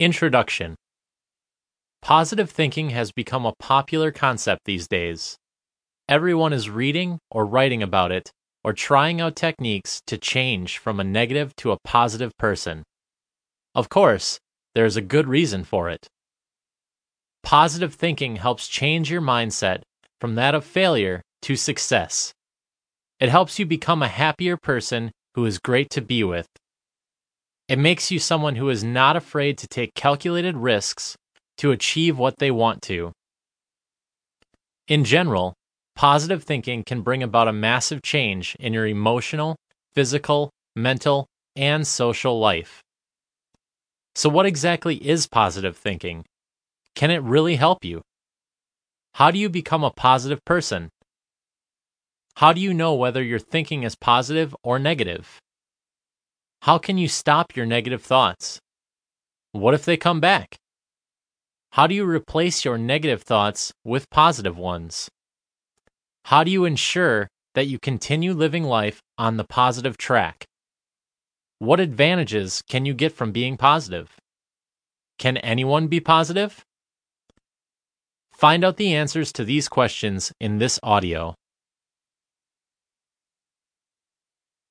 Introduction Positive thinking has become a popular concept these days. Everyone is reading or writing about it or trying out techniques to change from a negative to a positive person. Of course, there is a good reason for it. Positive thinking helps change your mindset from that of failure to success. It helps you become a happier person who is great to be with. It makes you someone who is not afraid to take calculated risks to achieve what they want to. In general, positive thinking can bring about a massive change in your emotional, physical, mental, and social life. So, what exactly is positive thinking? Can it really help you? How do you become a positive person? How do you know whether your thinking is positive or negative? How can you stop your negative thoughts? What if they come back? How do you replace your negative thoughts with positive ones? How do you ensure that you continue living life on the positive track? What advantages can you get from being positive? Can anyone be positive? Find out the answers to these questions in this audio.